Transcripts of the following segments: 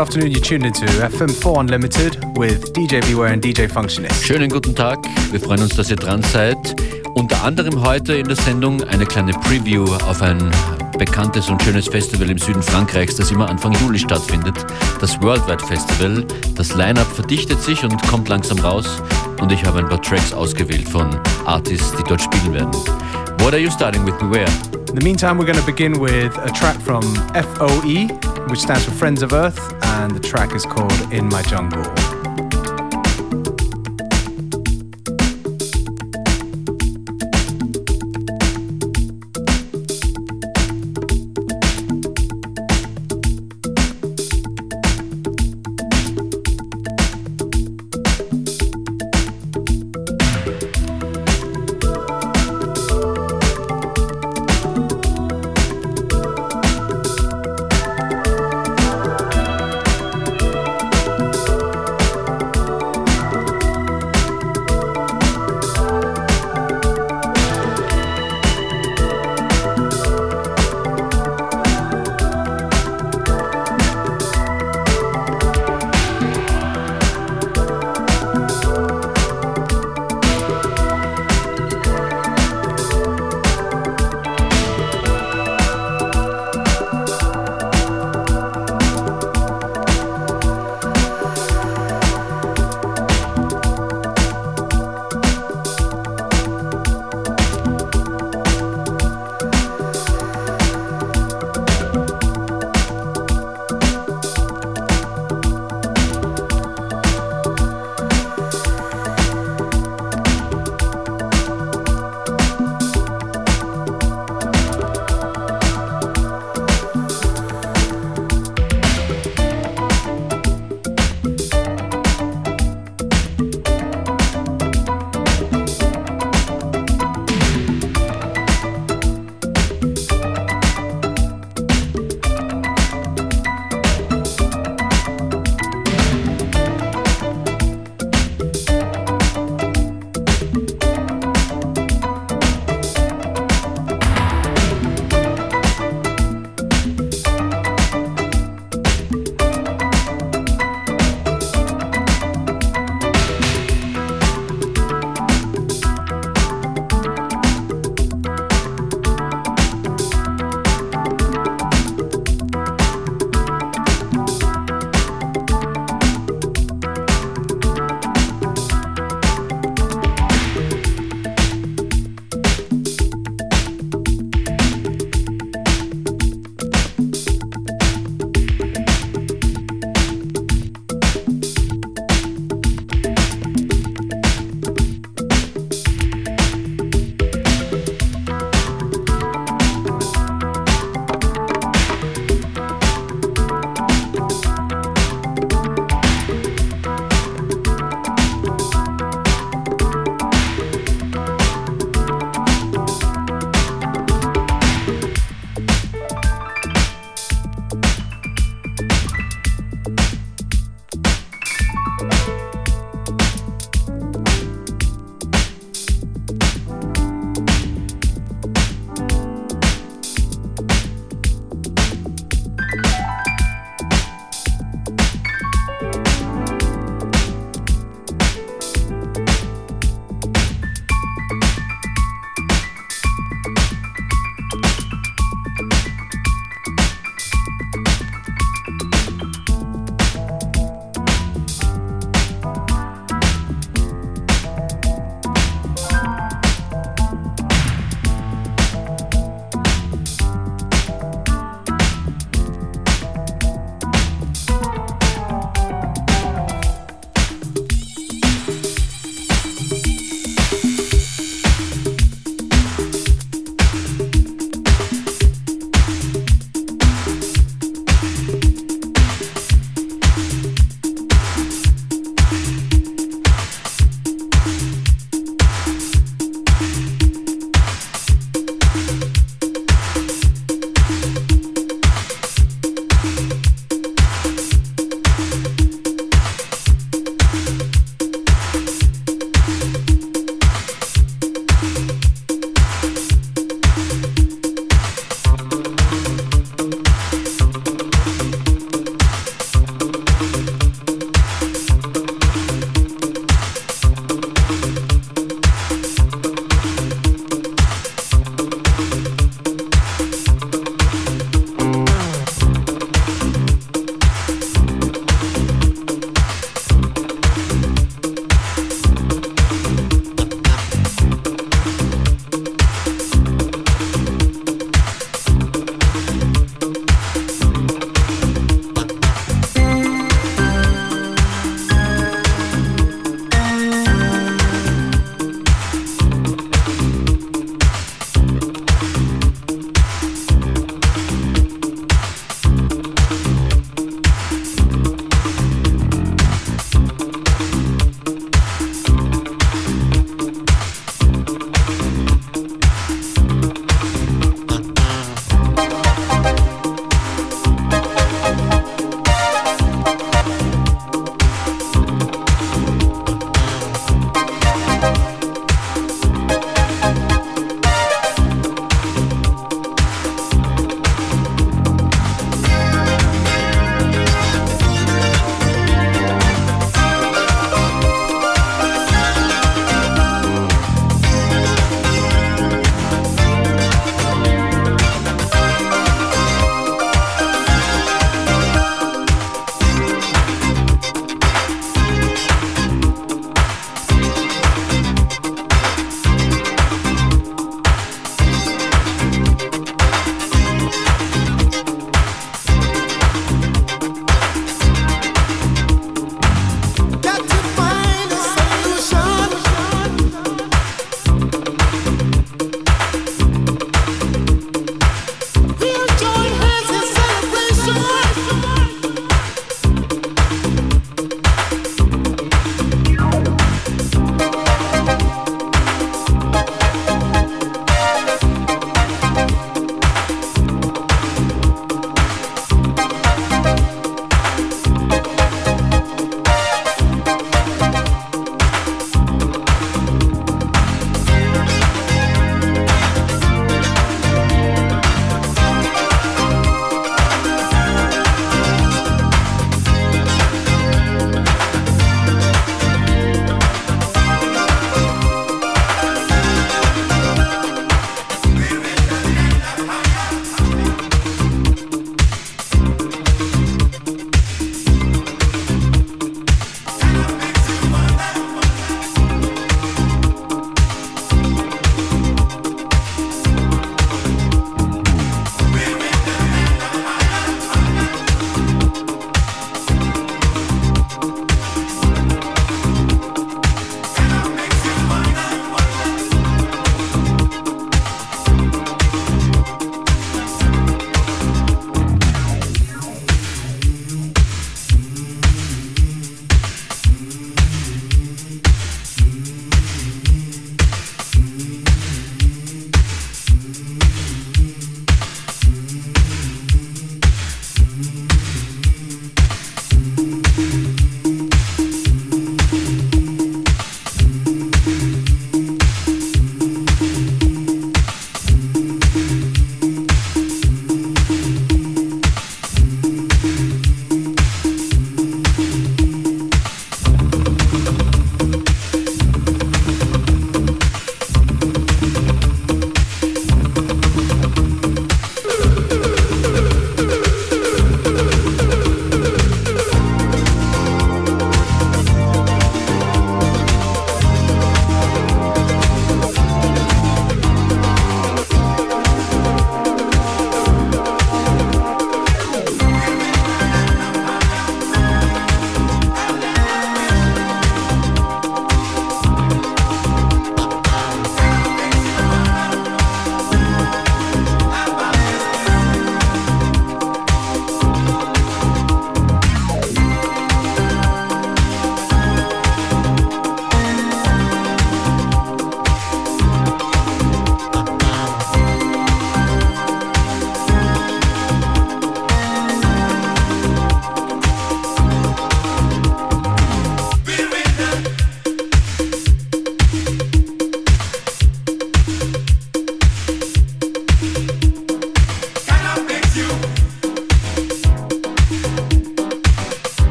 Good afternoon, you're tuned into FM4 Unlimited with DJ Beware and DJ Functionist. Schönen guten Tag, wir freuen uns, dass ihr dran seid. Unter anderem heute in der Sendung eine kleine Preview auf ein bekanntes und schönes Festival im Süden Frankreichs, das immer Anfang Juli stattfindet, das Worldwide Festival. Das Line-Up verdichtet sich und kommt langsam raus und ich habe ein paar Tracks ausgewählt von Artists, die dort spielen werden. What are you starting with, Beware? In the meantime, we're going to begin with a track from FOE, which stands for Friends of Earth, and the track is called In My Jungle.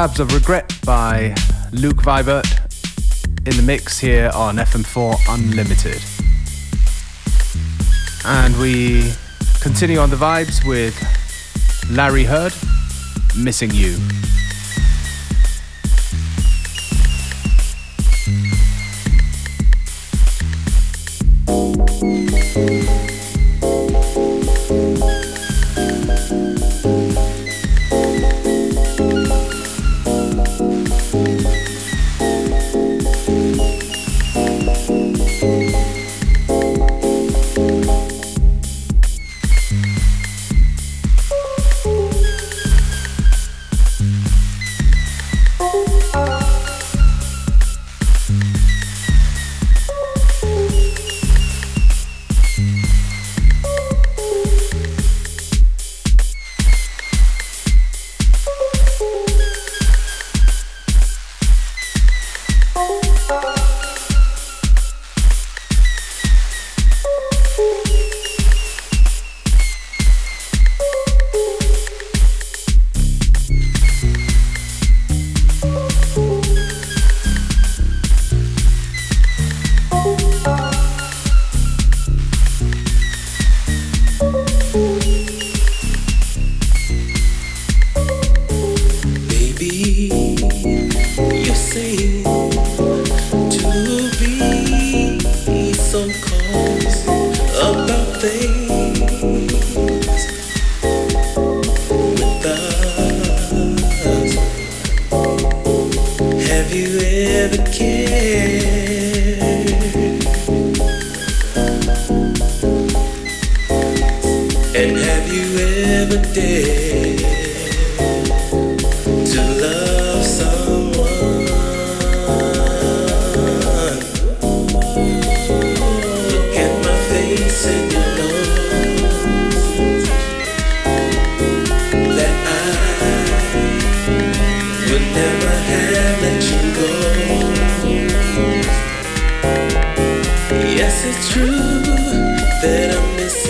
Stabs of Regret by Luke Vibert in the mix here on FM4 Unlimited. And we continue on the vibes with Larry Heard, Missing You. It's true that I'm missing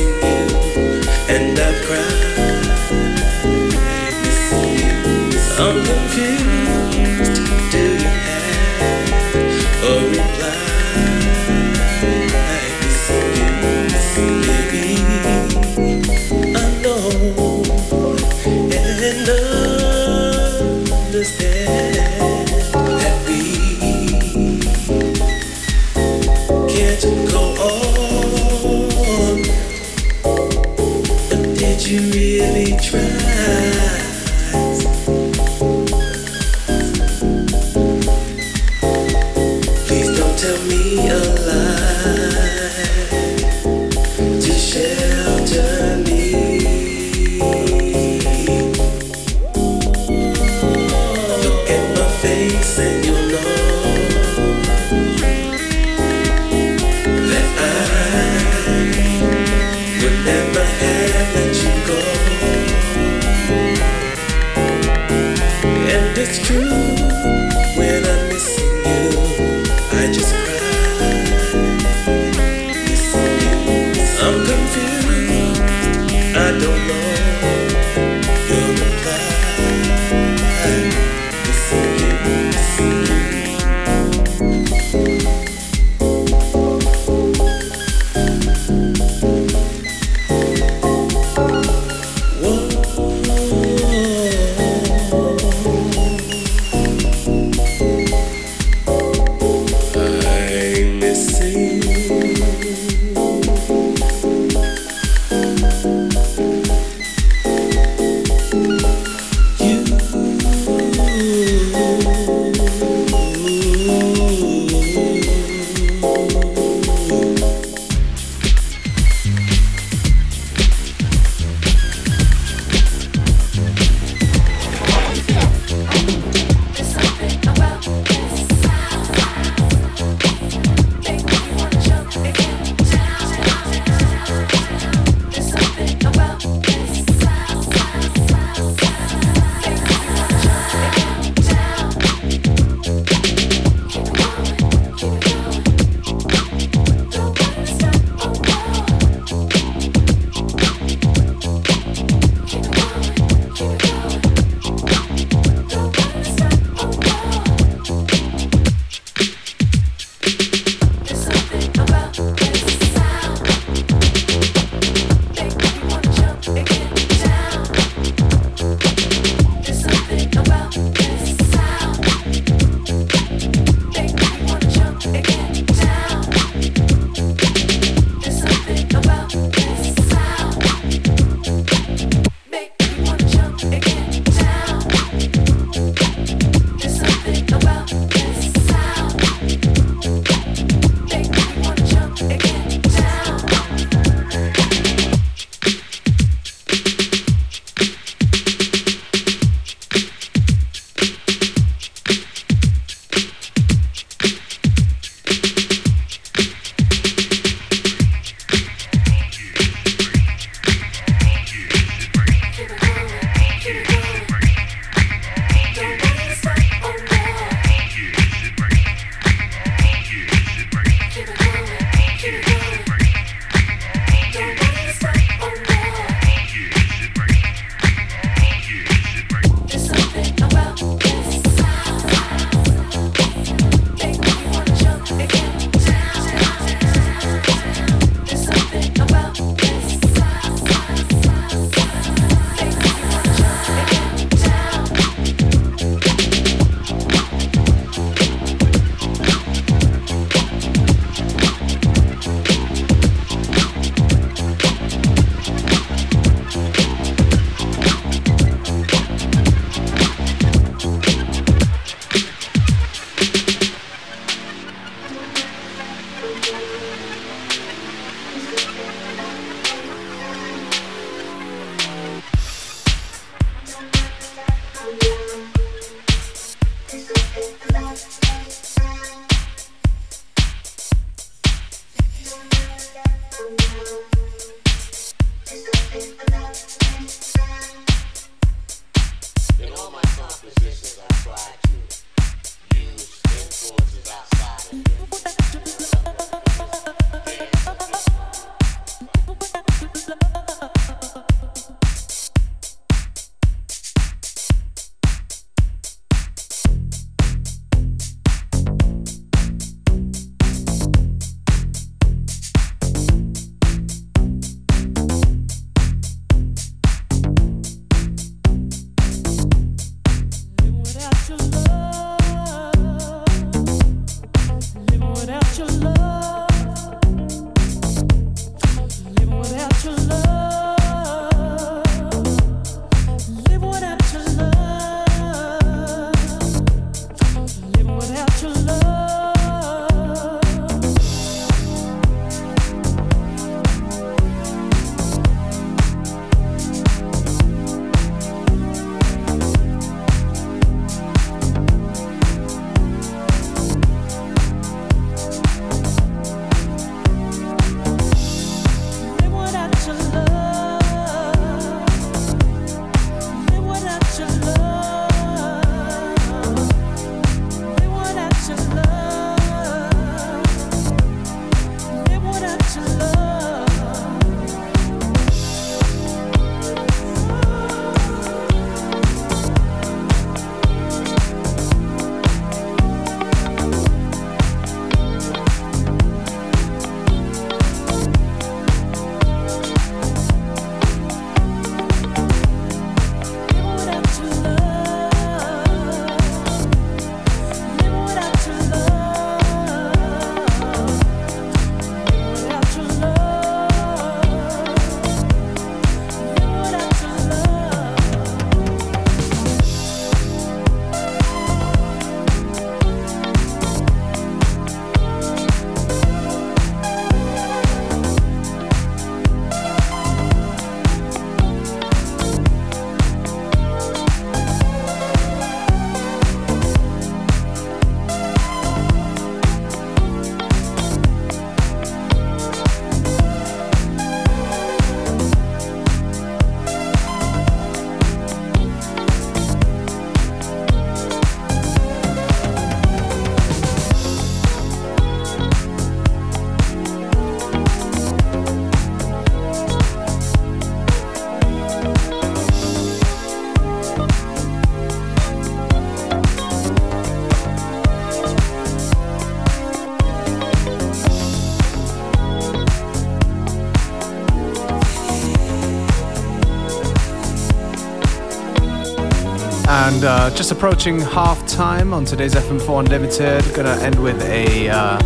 uh, just approaching half time on today's FM4 Unlimited. Gonna end with a uh,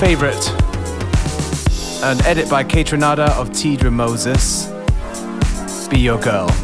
favorite, an edit by Kaytranada of Teedra Moses. Be your girl.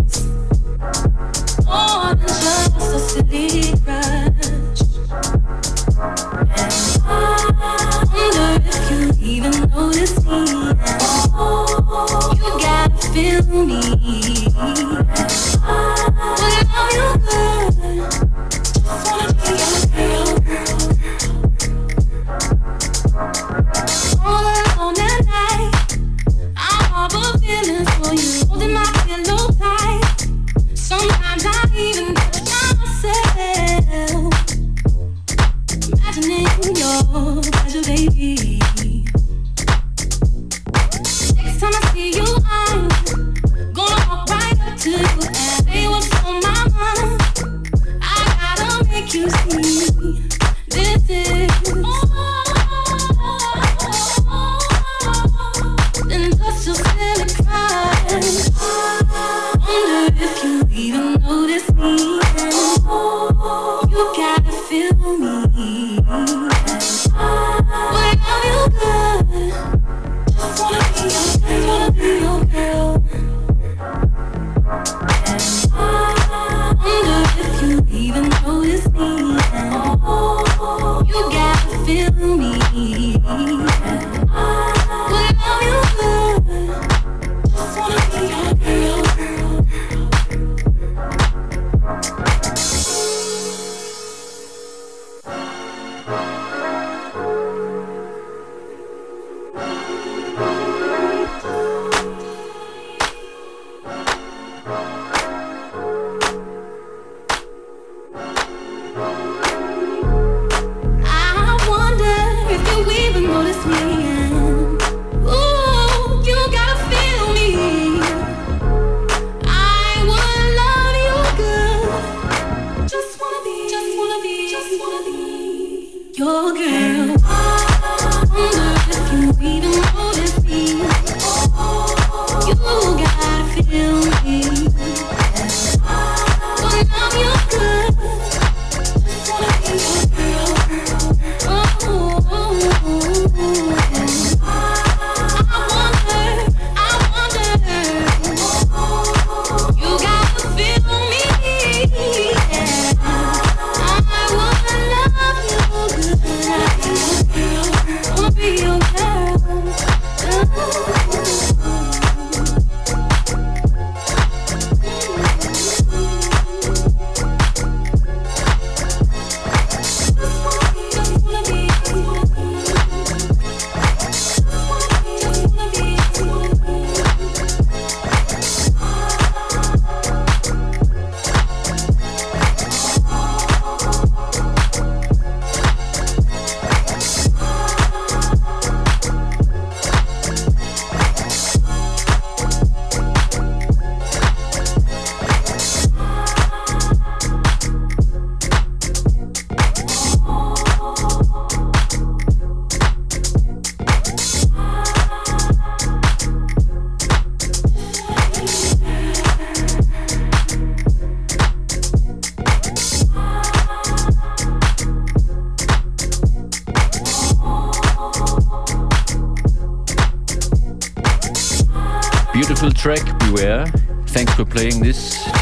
me.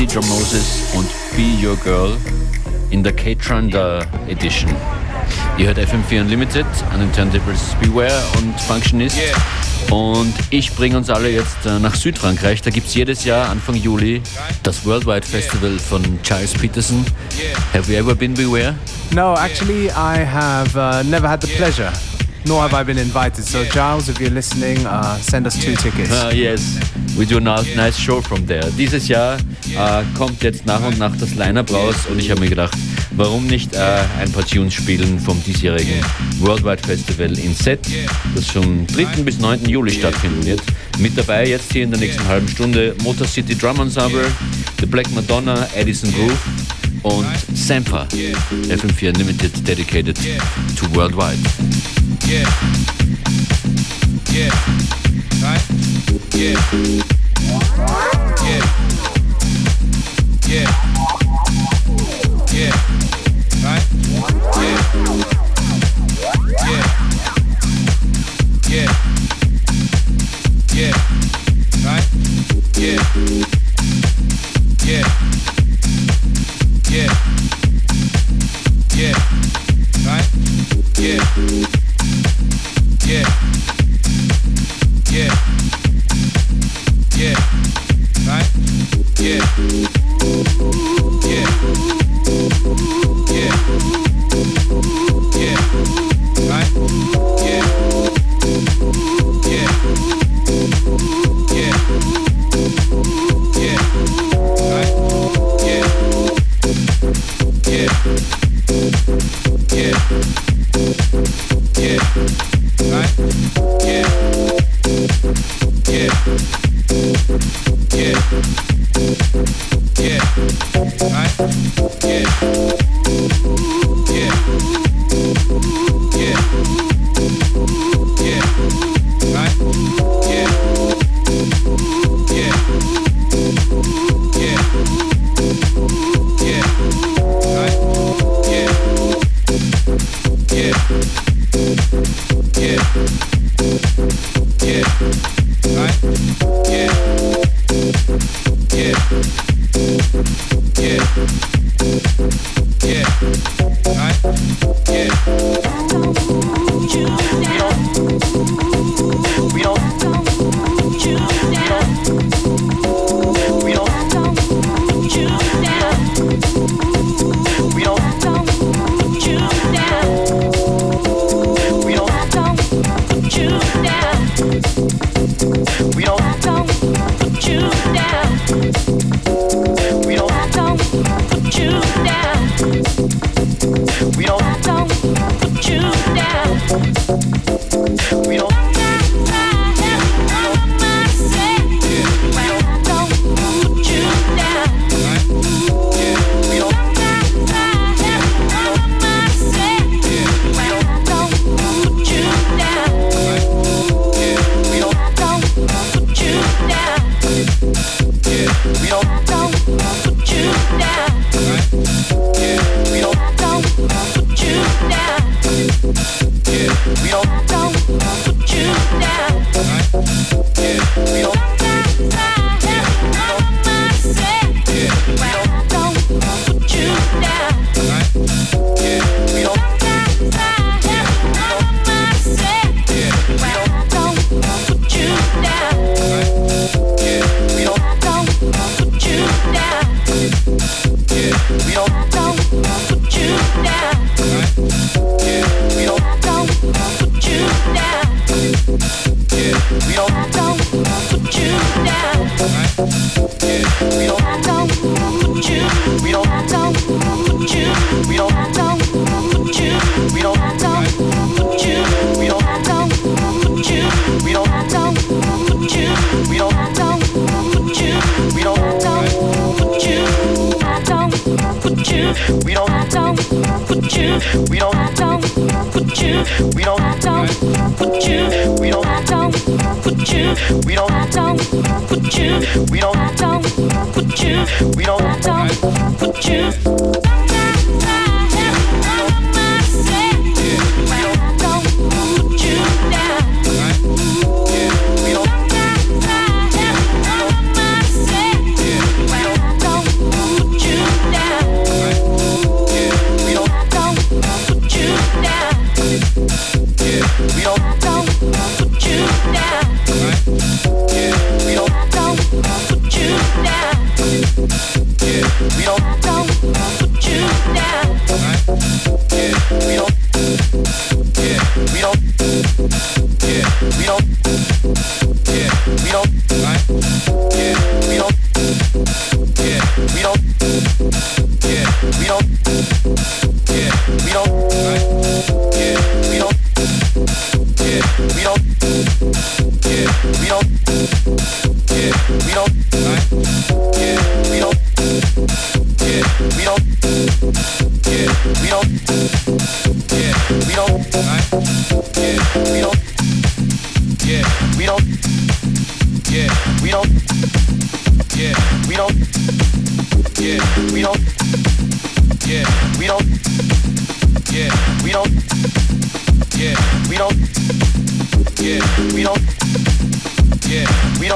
Teacher Moses und Be Your Girl in der K-Tranda Edition. Ihr hört FM4 Unlimited an den Turntables Beware und Functionist. Und ich bringe uns alle jetzt äh, nach Südfrankreich. Da gibt es jedes Jahr Anfang Juli das Worldwide Festival von Charles Peterson. Have you ever been Beware? No, actually, I have uh, never had the pleasure. Nor have I been invited. So, Giles, if you're listening, uh, send us two tickets. Uh, yes, we do a nice show from there. Dieses Jahr uh, kommt jetzt nach und nach das Line-Up raus und ich habe mir gedacht, warum nicht uh, ein paar Tunes spielen vom diesjährigen Worldwide Festival in Set, das vom 3. bis 9. Juli stattfinden wird. Mit dabei jetzt hier in der nächsten halben Stunde Motor City Drum Ensemble, The Black Madonna, Edison Groove und Sampa, FM4 Unlimited dedicated to Worldwide. Yeah. Right? Yeah. Yeah. Yeah. Yeah. you. We don't. I don't you. We don't. I don't you. We don't. I don't you. We don't. I don't you. We don't. I don't you. We don't. I don't you. We don't. Don't you. don't, don't put you down. Yeah, we don't.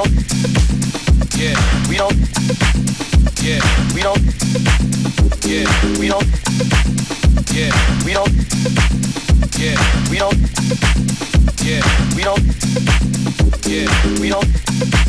don't. Yeah. We don't. Yeah. We don't. Yeah. We don't. Yeah. We don't. Yeah. We don't. Yeah. We don't. Yeah. We don't.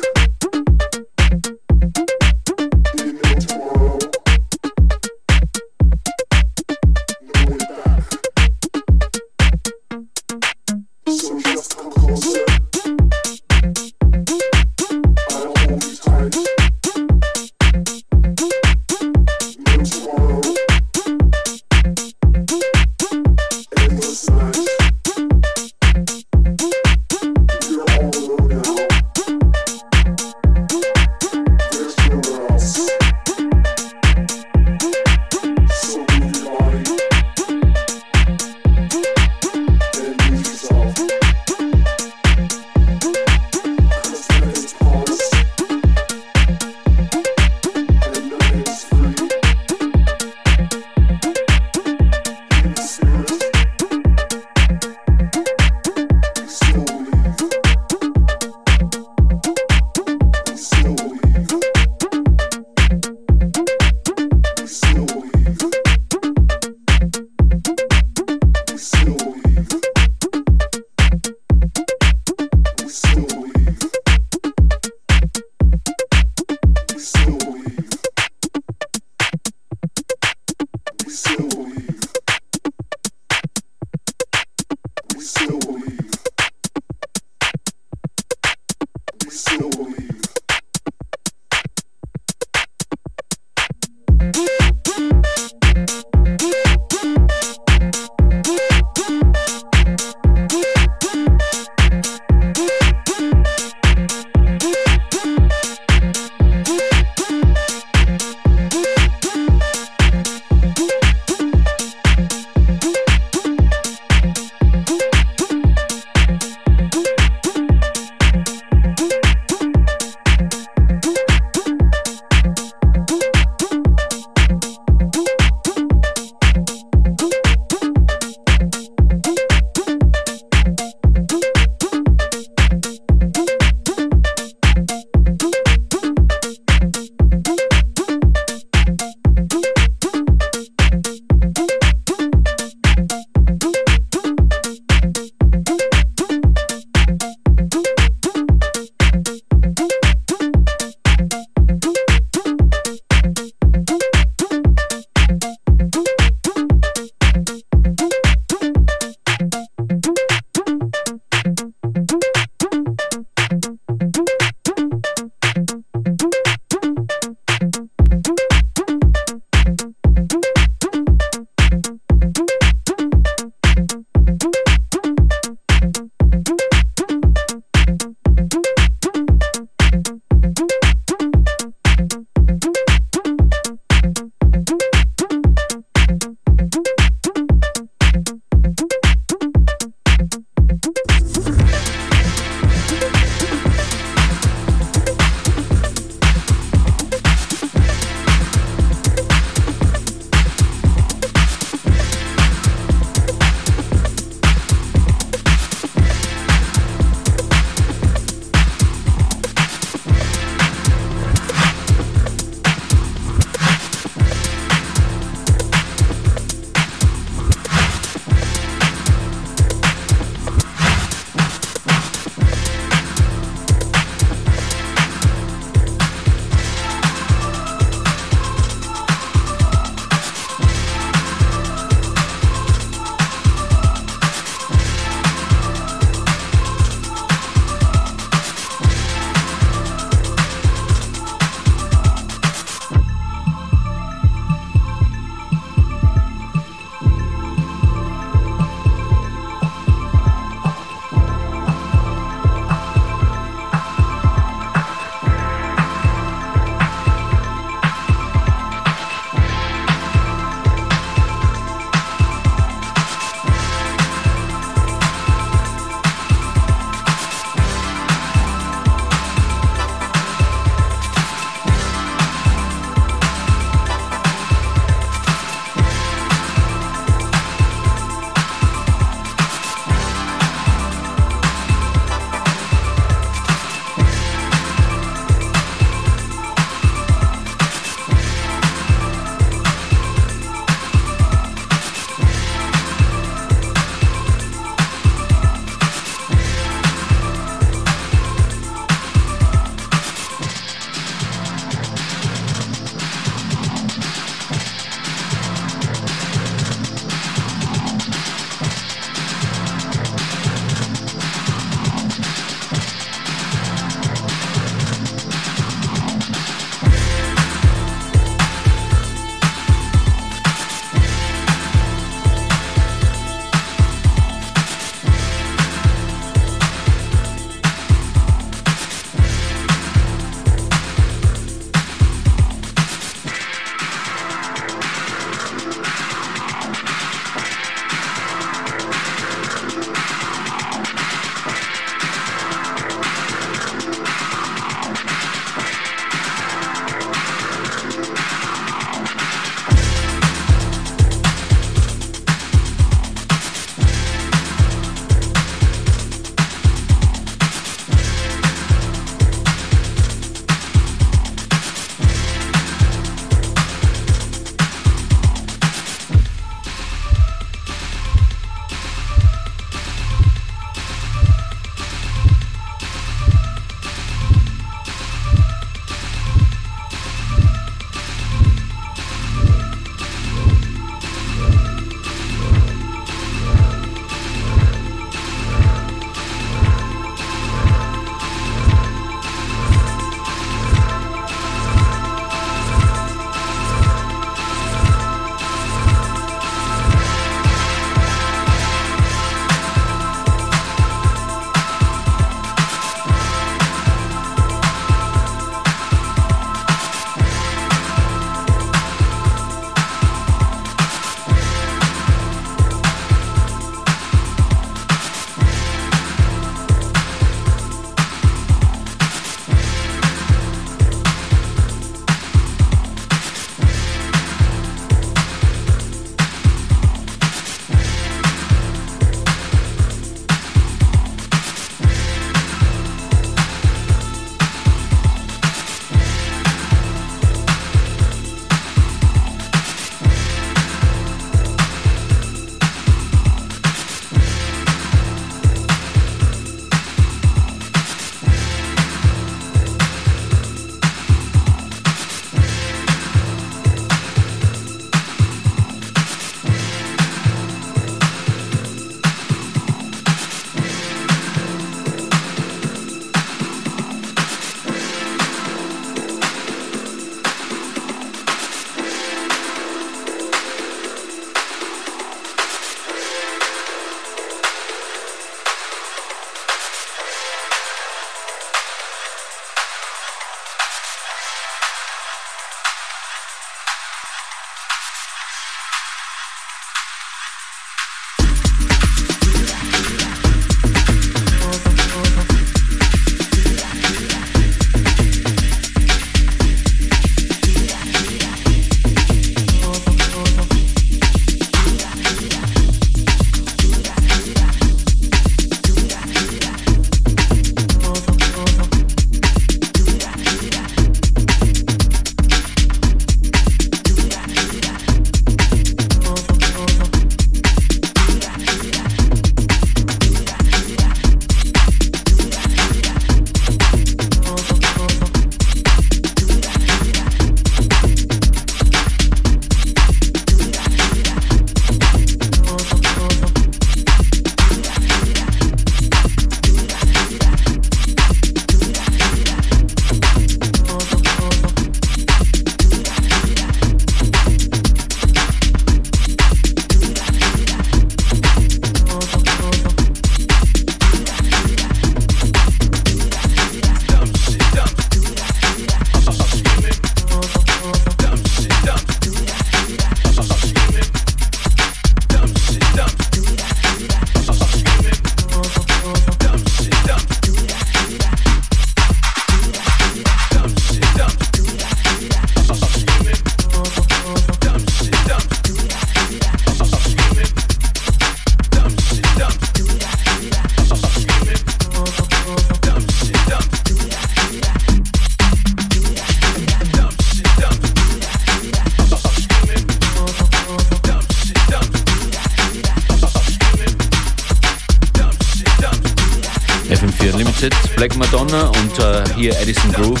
Und hier Edison Groove,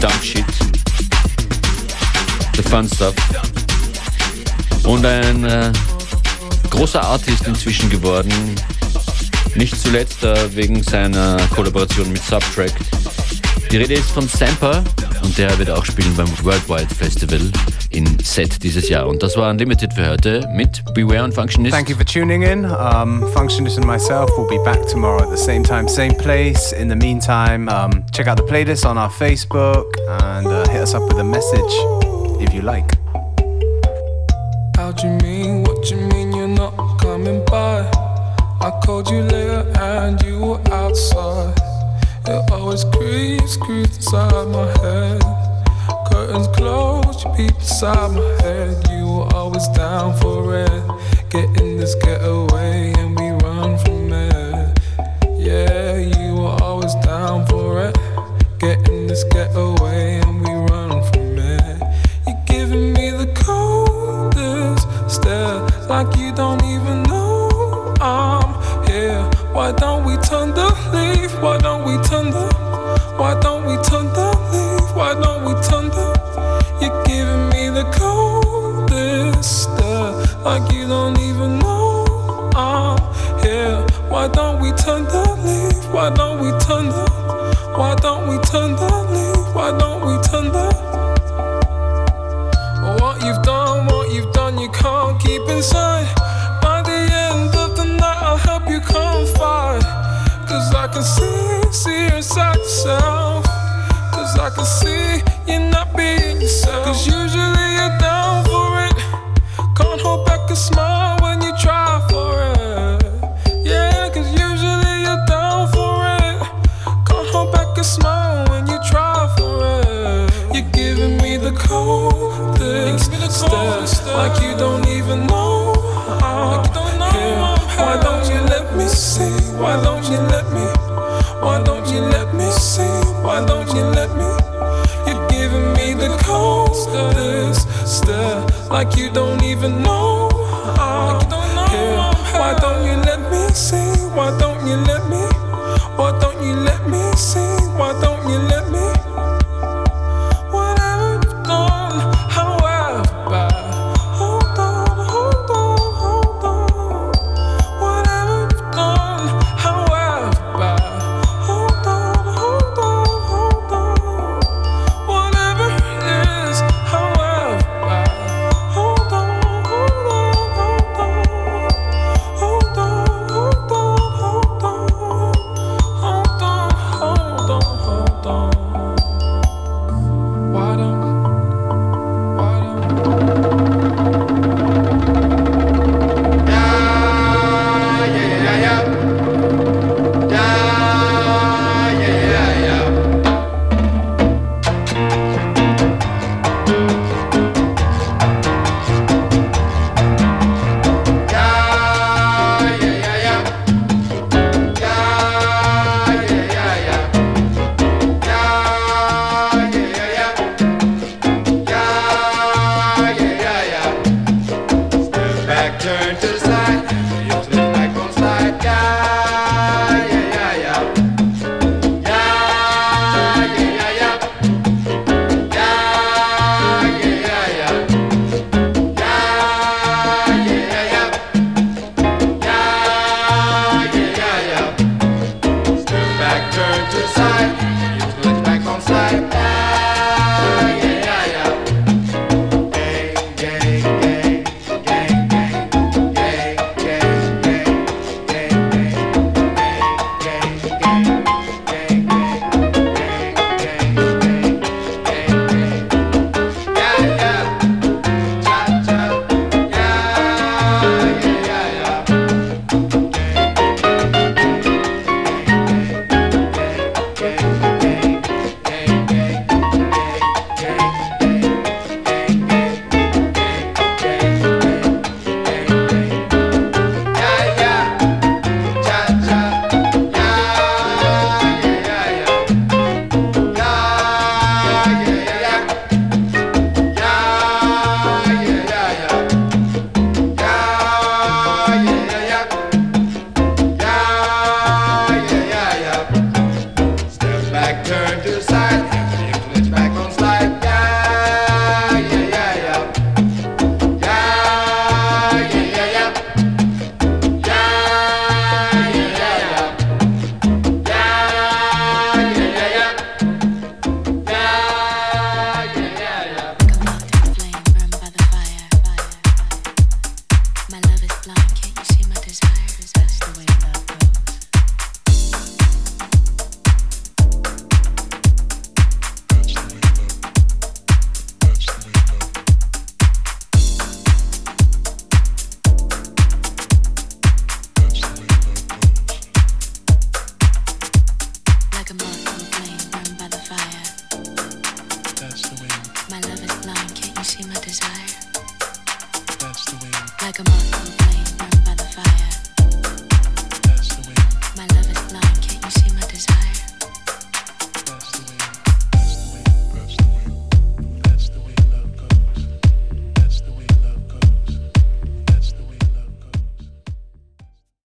Dump Shit. The Fun Stuff. Und ein äh, großer Artist inzwischen geworden. Nicht zuletzt äh, wegen seiner Kollaboration mit Subtract. Die Rede ist von Samper und der wird auch spielen beim Worldwide Festival in Sète dieses Jahr. Und das war Unlimited für heute mit Beware und Functionist. Thank you for tuning in. Um, Functionist and myself will be back tomorrow at the same time, same place. In the meantime, um, check out the playlist on our Facebook and uh, hit us up with a message if you like. How do you mean? What you mean you're not coming by? I called you later and you were outside. It always creeps, creeps inside my head. Curtains closed, you peep inside my head. You were always down for it. Getting this getaway and we run from it. Yeah, you were always down for it. Getting this getaway and we run from it. You're giving me the coldest stare, like you don't even know I'm here. Why don't we turn the leaf? Why don't we turn the? Why don't we turn the turn the leaf? Why don't we turn the? Why don't we turn the leaf? Why don't we turn the? What you've done, what you've done, you can't keep inside. Like you don't even know.